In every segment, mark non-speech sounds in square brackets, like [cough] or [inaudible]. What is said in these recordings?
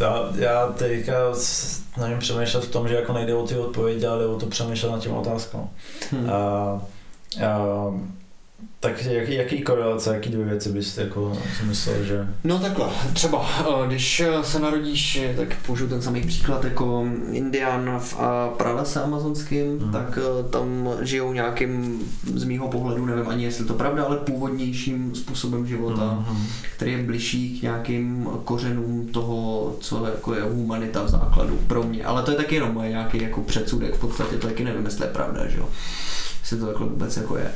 Já, já teďka snažím přemýšlet v tom, že jako nejde o ty odpovědi, ale jde o to přemýšlet nad těma otázkou. Hmm. A, a tak jak, jaký korelace, jaký dvě věci bys jako si myslel, že... No takhle, třeba, eh, když eh, se narodíš, tak použiju ten samý příklad jako Indian v pralese amazonským, hmm. tak eh, tam žijou nějakým, z mýho pohledu, nevím ani jestli to pravda, ale původnějším způsobem života, hmm. který je bližší k nějakým kořenům toho, co jako je humanita v základu pro mě. Ale to je taky jenom nějaký jako předsudek, v podstatě to taky nevím, jestli je pravda, že jo. Jestli to takhle vůbec jako je.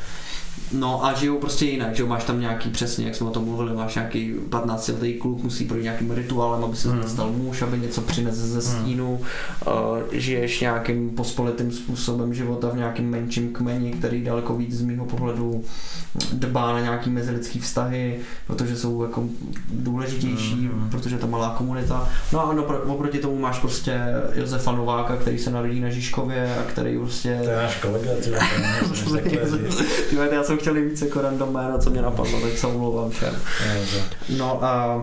No a žijou prostě jinak, že máš tam nějaký přesně, jak jsme o tom mluvili, máš nějaký 15 letý kluk, musí projít nějakým rituálem, aby se hmm. stal muž, aby něco přinesl ze hmm. stínu, hmm. uh, žiješ nějakým pospolitým způsobem života v nějakém menším kmeni, který daleko víc z mého pohledu dbá na nějaký mezilidský vztahy, protože jsou jako důležitější, hmm. protože ta malá komunita. No a no, oproti tomu máš prostě Josefa Nováka, který se narodí na Žižkově a který prostě... To je náš kolega, ty [laughs] jsem chtěl víc jako random jméno, co mě napadlo, tak se omlouvám všem. No a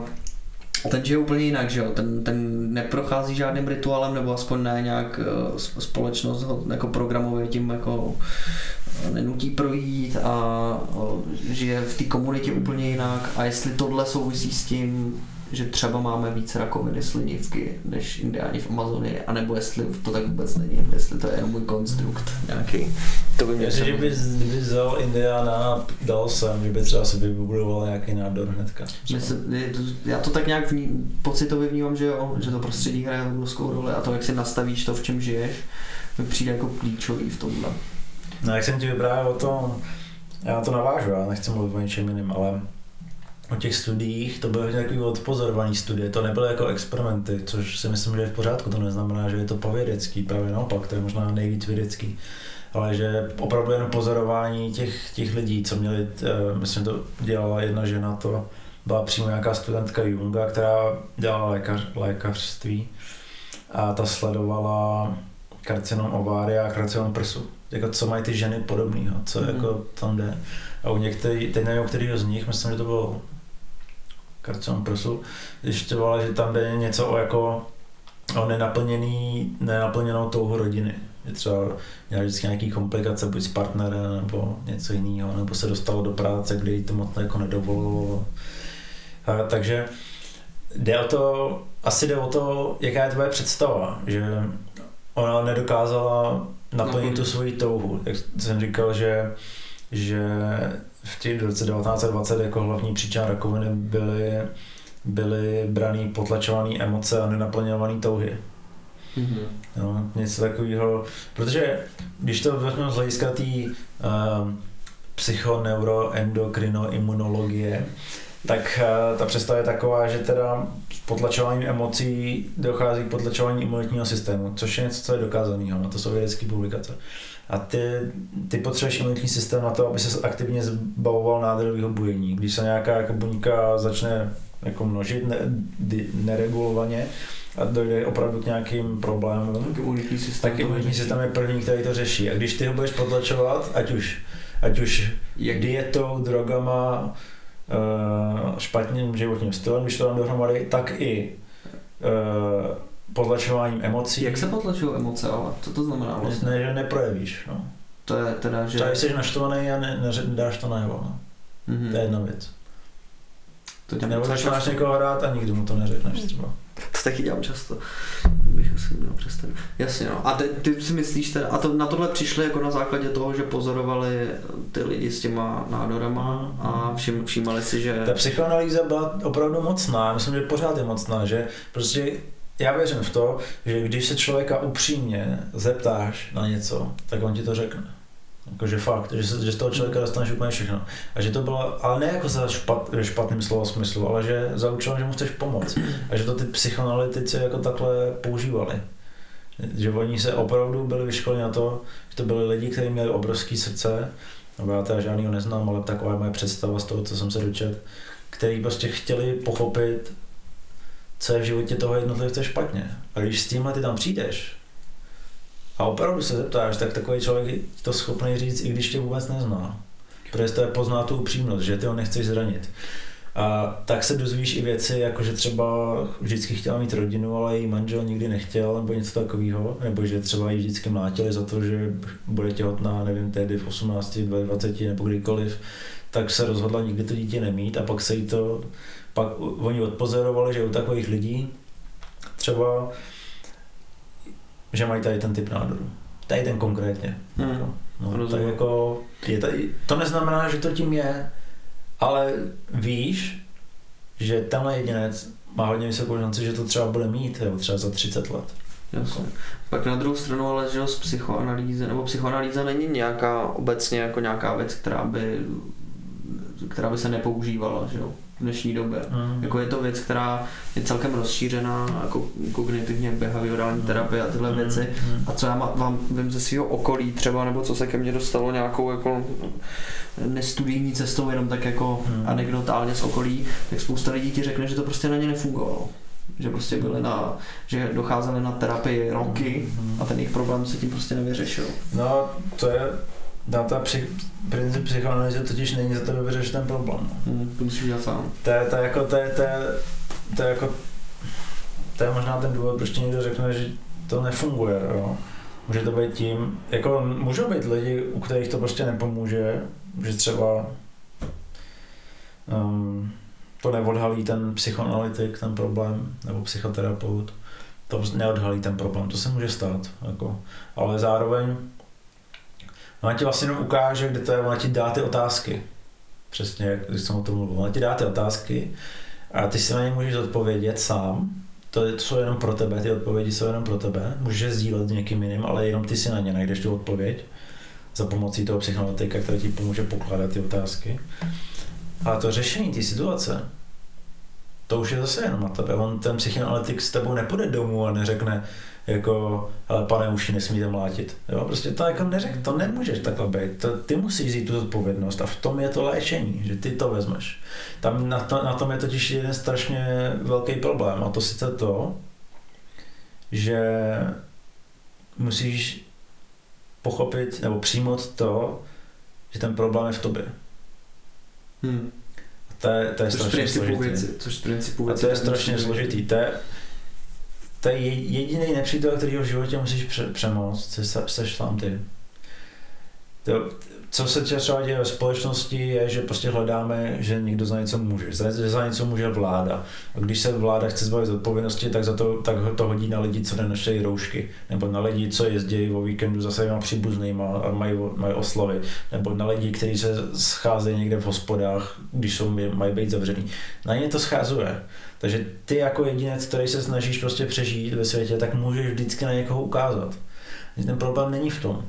ten žije úplně jinak, že jo? Ten, ten neprochází žádným rituálem, nebo aspoň ne nějak uh, společnost ho jako programově tím jako eh, nenutí projít a uh, žije v té komunitě úplně jinak a jestli tohle souvisí s tím, že třeba máme víc rakoviny slinivky než indiáni v Amazonii, anebo jestli to tak vůbec není, jestli to je jenom můj konstrukt nějaký. To by mě Jestli by, kdyby vzal indiána a dal sem, že by třeba si vybudoval nějaký nádor hnedka. Myslím, já to tak nějak vní, pocitově vnímám, že jo, že to prostředí hraje obrovskou roli a to, jak si nastavíš to, v čem žiješ, mi přijde jako klíčový v tomhle. No jak jsem ti vyprávěl o tom, já to navážu, já nechci mluvit o něčem jiným, ale o těch studiích, to byly takový odpozorovaný studie, to nebyly jako experimenty, což si myslím, že je v pořádku, to neznamená, že je to povědecký, právě naopak, to je možná nejvíc vědecký, ale že opravdu jen pozorování těch, těch lidí, co měli, uh, myslím, to dělala jedna žena, to byla přímo nějaká studentka Junga, která dělala lékař, lékařství a ta sledovala karcinom ovária a karcinom prsu. Jako co mají ty ženy podobného, co mm. jako tam jde. A u některých, teď nevím, kterého z nich, myslím, že to bylo karcinom prsu, zjišťovala, že tam jde něco o jako o nenaplněný, nenaplněnou touhu rodiny. Že třeba měla vždycky nějaký komplikace buď s partnerem nebo něco jiného, nebo se dostalo do práce, kde jí to moc jako nedovolilo. A, takže jde o to, asi jde o to, jaká je tvoje představa, že ona nedokázala naplnit tu svoji touhu. Jak jsem říkal, že, že v těch roce 1920 jako hlavní příčina rakoviny byly, byly braný potlačované emoce a nenaplňované touhy. Mm-hmm. No, něco takového, protože když to vezmeme z hlediska té uh, psychoneuroendokrinoimunologie, tak uh, ta představa je taková, že teda potlačováním emocí dochází k potlačování imunitního systému, což je něco, co je dokázaného, na to jsou vědecké publikace. A ty, ty potřebuješ imunitní systém na to, aby se aktivně zbavoval nádorového bujení. Když se nějaká jako buňka začne jako množit ne, neregulovaně, a dojde opravdu k nějakým problémům, tak imunitní systém, tak imunitní systém je první, který to řeší. A když ty ho budeš potlačovat, ať už, ať už Jak? dietou, drogama, špatným životním stylem, když to tam dohromady, tak i uh, potlačováním emocí. Jak se potlačují emoce, ale co to znamená vlastně? Ne, že neprojevíš, no. To je teda, že... Třeba jsi naštvaný a ne, ne, dáš to najevo, no. Mm-hmm. To je jedna věc. To Nebo začínáš někoho hrát a nikdo mu to neřekneš třeba. Taky dělám často. Bych asi měl přestat. Jasně no. A ty, ty si myslíš teda, a to, na tohle přišli jako na základě toho, že pozorovali ty lidi s těma nádorama a všim, všímali si, že... Ta psychoanalýza byla opravdu mocná, myslím, že pořád je mocná, že prostě já věřím v to, že když se člověka upřímně zeptáš na něco, tak on ti to řekne. Jakože fakt, že, se, že z toho člověka dostaneš úplně všechno. A že to bylo, ale ne jako za špat, špatným slova smyslu, ale že za účelem, že mu chceš pomoct. A že to ty psychoanalytici jako takhle používali. Že oni se opravdu byli vyškoleni na to, že to byli lidi, kteří měli obrovský srdce, nebo já teda žádnýho neznám, ale taková je moje představa z toho, co jsem se dočet, který prostě chtěli pochopit, co je v životě toho jednotlivce špatně. A když s tímhle ty tam přijdeš, a opravdu se zeptáš, tak takový člověk je to schopný říct, i když tě vůbec nezná. Protože to je pozná tu upřímnost, že ty ho nechceš zranit. A tak se dozvíš i věci, jako že třeba vždycky chtěla mít rodinu, ale její manžel nikdy nechtěl, nebo něco takového, nebo že třeba ji vždycky mlátili za to, že bude těhotná, nevím, tehdy v 18, 20 nebo kdykoliv, tak se rozhodla nikdy to dítě nemít a pak se jí to, pak oni odpozorovali, že u takových lidí třeba, že mají tady ten typ nádoru. Tady ten konkrétně. Hmm. No, tak jako, je tady, to neznamená, že to tím je, ale víš, že tenhle jedinec má hodně vysokou šanci, že to třeba bude mít, jo, třeba za 30 let. Jasně. Pak na druhou stranu ale, že z psychoanalýzy, nebo psychoanalýza není nějaká obecně jako nějaká věc, která by, která by se nepoužívala, že jo? V dnešní době. Mm. Jako je to věc, která je celkem rozšířená, jako kognitivně behaviorální mm. terapie a tyhle mm. věci. Mm. A co já vám vím ze svého okolí třeba, nebo co se ke mně dostalo nějakou jako nestudijní cestou, jenom tak jako mm. anekdotálně z okolí, tak spousta lidí ti řekne, že to prostě na ně nefungovalo že prostě byli na, že docházeli na terapii roky mm. a ten jejich problém se tím prostě nevyřešil. No, to je, na ta při, princip psychoanalýzy totiž není za tebe vyřešit ten problém. Hmm, to musíš dělat sám. To je, to je jako, to je, to je, to je jako, to je možná ten důvod, proč někdo řekne, že to nefunguje, jo. Může to být tím, jako můžou být lidi, u kterých to prostě nepomůže, že třeba um, to neodhalí ten psychoanalytik, ten problém, nebo psychoterapeut, to neodhalí ten problém, to se může stát, jako. ale zároveň Ona ti vlastně jenom ukáže, kde to je, ona ti dá ty otázky. Přesně, jak jsem o tom mluvil. Ona ti dá ty otázky a ty si na ně můžeš odpovědět sám. To, to jsou jenom pro tebe, ty odpovědi jsou jenom pro tebe. Můžeš je sdílet s někým jiným, ale jenom ty si na ně najdeš tu odpověď za pomocí toho psychoanalytika, který ti pomůže pokládat ty otázky. A to řešení té situace, to už je zase jenom na tebe. On, ten psychoanalytik s tebou nepůjde domů a neřekne, jako, ale pane, už nesmíte mlátit. Jo, prostě to jako neřek, to nemůžeš takhle být. To, ty musíš vzít tu odpovědnost a v tom je to léčení, že ty to vezmeš. Tam na, to, na tom je totiž jeden strašně velký problém a to sice to, že musíš pochopit nebo přijmout to, že ten problém je v tobě. Hmm. To je, to je což strašně složitý. Věci, což principu věci, a to je strašně složitý. To je, to je jediný nepřítel, který v životě musíš pře- přemoct, jsi sám ty. To, co se třeba děje ve společnosti, je, že prostě hledáme, že někdo za něco může, že za něco může vláda. A když se vláda chce zbavit odpovědnosti, tak, za to, tak to hodí na lidi, co nenošejí roušky, nebo na lidi, co jezdí o víkendu za svýma příbuznýma a mají, mají oslavy, nebo na lidi, kteří se scházejí někde v hospodách, když jsou, mají být zavřený. Na ně to scházuje. Takže ty jako jedinec, který se snažíš prostě přežít ve světě, tak můžeš vždycky na někoho ukázat. Ten problém není v tom.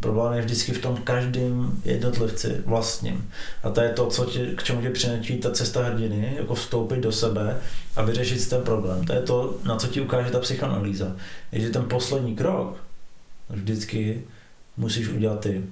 Problém je vždycky v tom každém jednotlivci vlastním. A to je to, co tě, k čemu tě přinečí ta cesta hrdiny, jako vstoupit do sebe a vyřešit ten problém. To je to, na co ti ukáže ta psychoanalýza. Je, že ten poslední krok vždycky musíš udělat ty.